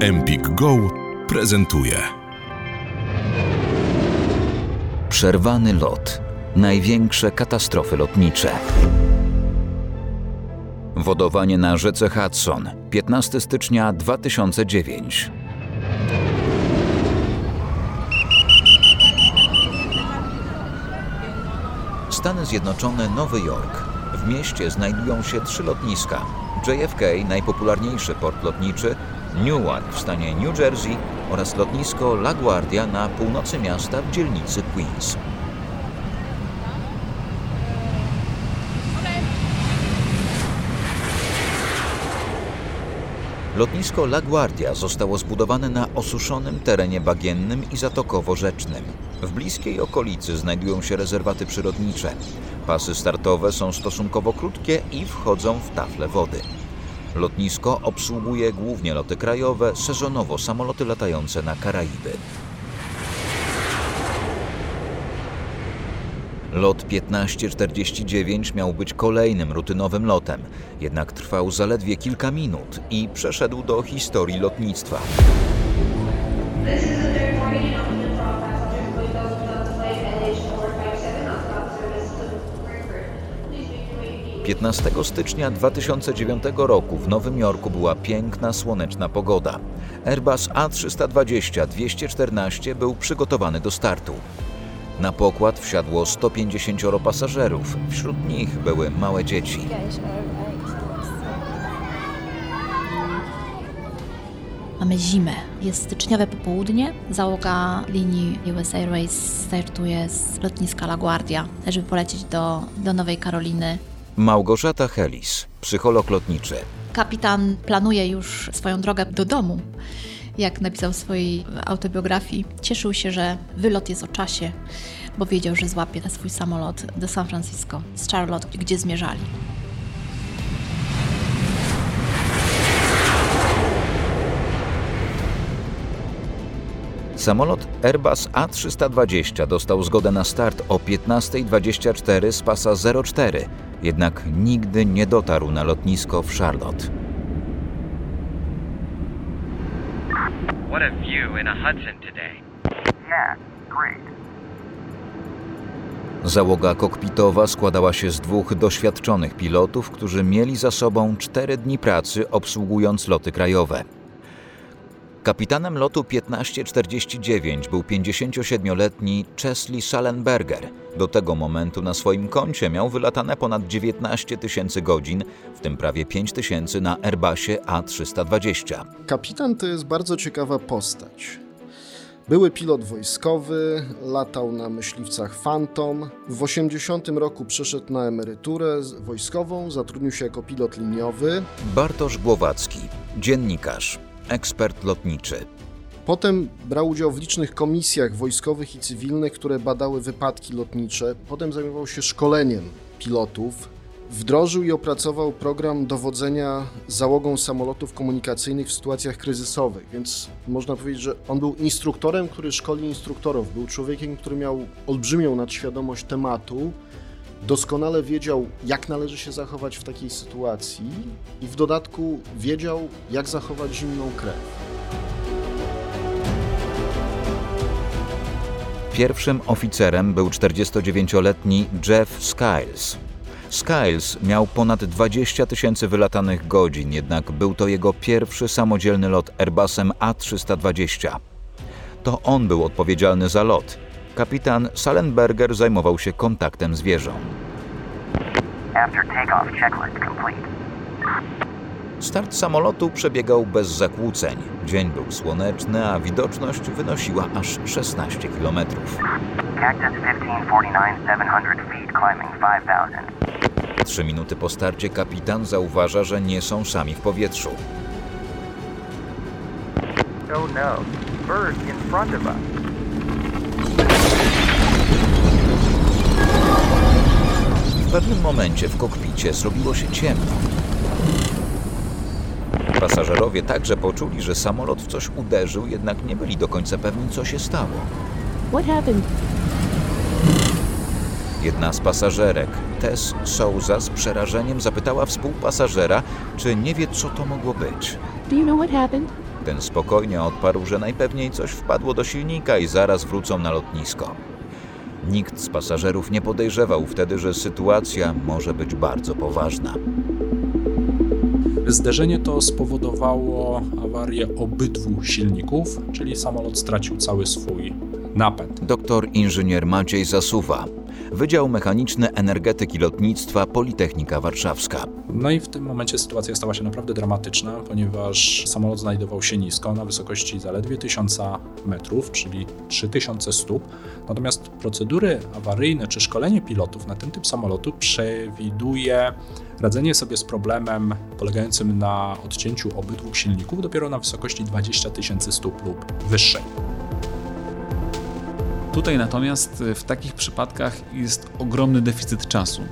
Empik Go prezentuje. Przerwany lot. Największe katastrofy lotnicze. Wodowanie na rzece Hudson. 15 stycznia 2009. Stany Zjednoczone, Nowy Jork. W mieście znajdują się trzy lotniska. JFK, najpopularniejszy port lotniczy, Newark w stanie New Jersey oraz lotnisko LaGuardia na północy miasta w dzielnicy Queens. Lotnisko LaGuardia zostało zbudowane na osuszonym terenie bagiennym i zatokowo-rzecznym. W bliskiej okolicy znajdują się rezerwaty przyrodnicze. Pasy startowe są stosunkowo krótkie i wchodzą w tafle wody. Lotnisko obsługuje głównie loty krajowe, sezonowo samoloty latające na Karaiby. Lot 1549 miał być kolejnym rutynowym lotem, jednak trwał zaledwie kilka minut i przeszedł do historii lotnictwa. 15 stycznia 2009 roku w Nowym Jorku była piękna, słoneczna pogoda. Airbus A320-214 był przygotowany do startu. Na pokład wsiadło 150 pasażerów, wśród nich były małe dzieci. Mamy zimę. Jest styczniowe popołudnie. Załoga linii US Airways startuje z lotniska LaGuardia, żeby polecieć do, do Nowej Karoliny. Małgorzata Helis, psycholog lotniczy. Kapitan planuje już swoją drogę do domu. Jak napisał w swojej autobiografii, cieszył się, że wylot jest o czasie, bo wiedział, że złapie swój samolot do San Francisco z Charlotte, gdzie zmierzali. Samolot Airbus A320 dostał zgodę na start o 15.24 z pasa 04, jednak nigdy nie dotarł na lotnisko w Charlotte. What a view in a Hudson today. Yeah, great. Załoga kokpitowa składała się z dwóch doświadczonych pilotów, którzy mieli za sobą cztery dni pracy obsługując loty krajowe. Kapitanem lotu 1549 był 57-letni Chesley Schallenberger. Do tego momentu na swoim koncie miał wylatane ponad 19 tysięcy godzin, w tym prawie 5 tysięcy na Airbusie A320. Kapitan to jest bardzo ciekawa postać. Były pilot wojskowy, latał na myśliwcach Phantom. W 80 roku przeszedł na emeryturę wojskową, zatrudnił się jako pilot liniowy. Bartosz Głowacki, dziennikarz, ekspert lotniczy. Potem brał udział w licznych komisjach wojskowych i cywilnych, które badały wypadki lotnicze. Potem zajmował się szkoleniem pilotów. Wdrożył i opracował program dowodzenia załogą samolotów komunikacyjnych w sytuacjach kryzysowych, więc można powiedzieć, że on był instruktorem, który szkoli instruktorów. Był człowiekiem, który miał olbrzymią nadświadomość tematu, doskonale wiedział, jak należy się zachować w takiej sytuacji i w dodatku wiedział, jak zachować zimną krew. Pierwszym oficerem był 49-letni Jeff Skiles. Skiles miał ponad 20 tysięcy wylatanych godzin, jednak był to jego pierwszy samodzielny lot Airbusem A320. To on był odpowiedzialny za lot. Kapitan Salenberger zajmował się kontaktem z wieżą. Start samolotu przebiegał bez zakłóceń. Dzień był słoneczny, a widoczność wynosiła aż 16 km. Cactus 1549, 700 feet, climbing 5000. Trzy minuty po starcie kapitan zauważa, że nie są sami w powietrzu. Oh no, bird in front of us. W pewnym momencie w kokpicie zrobiło się ciemno. Pasażerowie także poczuli, że samolot w coś uderzył, jednak nie byli do końca pewni, co się stało. What happened? Jedna z pasażerek, Tess Souza, z przerażeniem zapytała współpasażera, czy nie wie, co to mogło być. Do you know what happened? ten spokojnie odparł, że najpewniej coś wpadło do silnika i zaraz wrócą na lotnisko. Nikt z pasażerów nie podejrzewał wtedy, że sytuacja może być bardzo poważna. Zderzenie to spowodowało awarię obydwu silników, czyli samolot stracił cały swój napęd. Doktor inżynier Maciej Zasuwa, Wydział Mechaniczny Energetyki Lotnictwa Politechnika Warszawska. No i w tym momencie sytuacja stała się naprawdę dramatyczna, ponieważ samolot znajdował się nisko, na wysokości zaledwie 1000 metrów, czyli 3000 stóp. Natomiast procedury awaryjne czy szkolenie pilotów na ten typ samolotu przewiduje radzenie sobie z problemem polegającym na odcięciu obydwu silników dopiero na wysokości 20 tysięcy stóp lub wyższej. Tutaj natomiast w takich przypadkach jest ogromny deficyt czasu.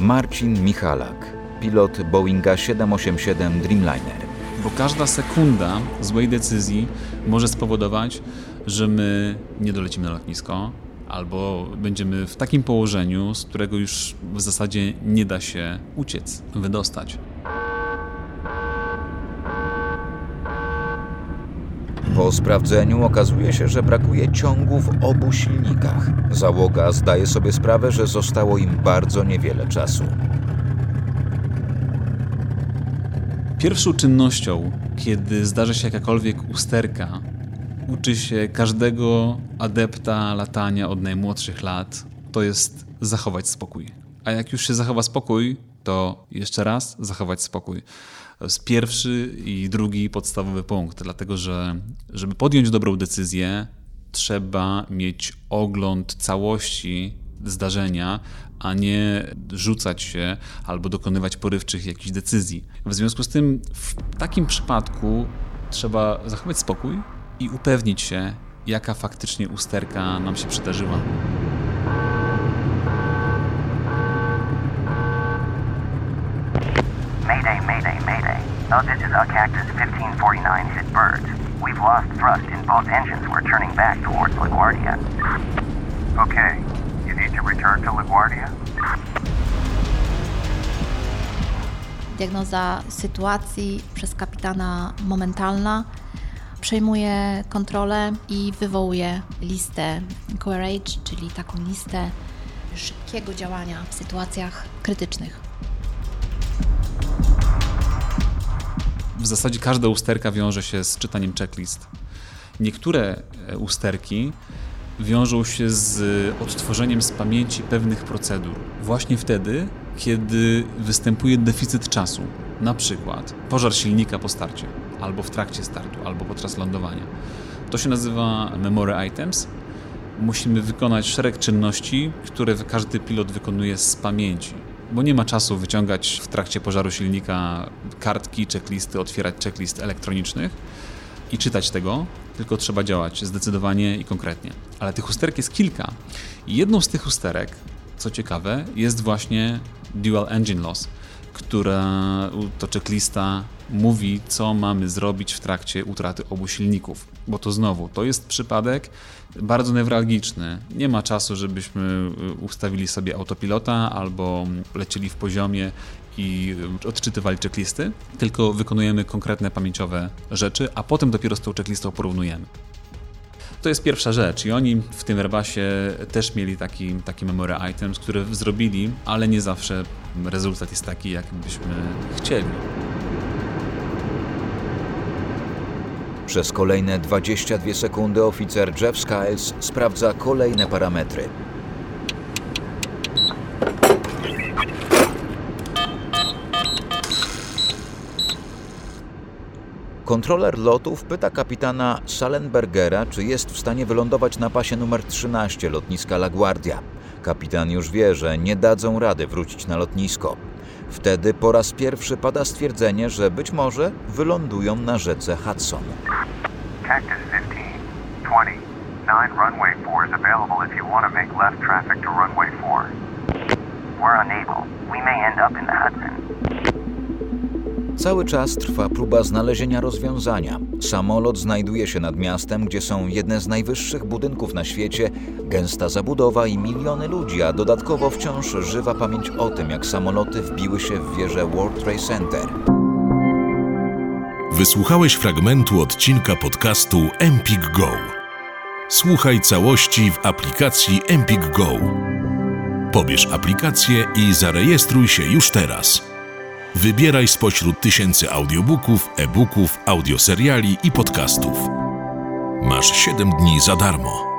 Marcin Michalak, pilot Boeinga 787 Dreamliner. Bo każda sekunda złej decyzji może spowodować, że my nie dolecimy na lotnisko, albo będziemy w takim położeniu, z którego już w zasadzie nie da się uciec, wydostać. Po sprawdzeniu okazuje się, że brakuje ciągu w obu silnikach. Załoga zdaje sobie sprawę, że zostało im bardzo niewiele czasu. Pierwszą czynnością, kiedy zdarzy się jakakolwiek usterka, uczy się każdego adepta latania od najmłodszych lat, to jest zachować spokój. A jak już się zachowa spokój, to jeszcze raz zachować spokój. To jest pierwszy i drugi podstawowy punkt, dlatego że żeby podjąć dobrą decyzję, trzeba mieć ogląd całości zdarzenia, a nie rzucać się albo dokonywać porywczych jakichś decyzji. W związku z tym, w takim przypadku trzeba zachować spokój i upewnić się, jaka faktycznie usterka nam się przydarzyła. This is a Cactus 1549 hit birds. We've lost thrust in both engines. We're turning back towards LaGuardia. Okay. You need to return to LaGuardia? Diagnoza sytuacji przez kapitana momentalna przejmuje kontrolę i wywołuje listę Courage, czyli taką listę szybkiego działania w sytuacjach krytycznych. W zasadzie każda usterka wiąże się z czytaniem checklist. Niektóre e, usterki wiążą się z odtworzeniem z pamięci pewnych procedur. Właśnie wtedy, kiedy występuje deficyt czasu. Na przykład pożar silnika po starcie, albo w trakcie startu, albo podczas lądowania. To się nazywa memory items. Musimy wykonać szereg czynności, które każdy pilot wykonuje z pamięci bo nie ma czasu wyciągać w trakcie pożaru silnika kartki, checklisty, otwierać checklist elektronicznych i czytać tego, tylko trzeba działać zdecydowanie i konkretnie. Ale tych usterek jest kilka. I jedną z tych usterek, co ciekawe, jest właśnie Dual Engine Loss, która to checklista mówi, co mamy zrobić w trakcie utraty obu silników. Bo to znowu, to jest przypadek bardzo newralgiczny. Nie ma czasu, żebyśmy y, ustawili sobie autopilota albo lecieli w poziomie i y, odczytywali checklisty, tylko wykonujemy konkretne pamięciowe rzeczy, a potem dopiero z tą checklistą porównujemy. To jest pierwsza rzecz i oni w tym Airbusie też mieli taki, taki memory items, które zrobili, ale nie zawsze rezultat jest taki, jak byśmy chcieli. Przez kolejne 22 sekundy oficer Jeff Skiles sprawdza kolejne parametry. Kontroler lotów pyta kapitana Salenbergera, czy jest w stanie wylądować na pasie numer 13 lotniska LaGuardia. Kapitan już wie, że nie dadzą rady wrócić na lotnisko. Wtedy po raz pierwszy pada stwierdzenie, że być może wylądują na rzece Hudson. Cactus 15, 20, 9 runway 4 is available if you want to make left traffic to runway 4. We're unable. We may end up in the Hudson. Cały czas trwa próba znalezienia rozwiązania. Samolot znajduje się nad miastem, gdzie są jedne z najwyższych budynków na świecie, gęsta zabudowa i miliony ludzi, a dodatkowo wciąż żywa pamięć o tym, jak samoloty wbiły się w wieżę World Trade Center. Wysłuchałeś fragmentu odcinka podcastu Empik Go. Słuchaj całości w aplikacji Empik Go. Pobierz aplikację i zarejestruj się już teraz. Wybieraj spośród tysięcy audiobooków, e-booków, audioseriali i podcastów. Masz 7 dni za darmo.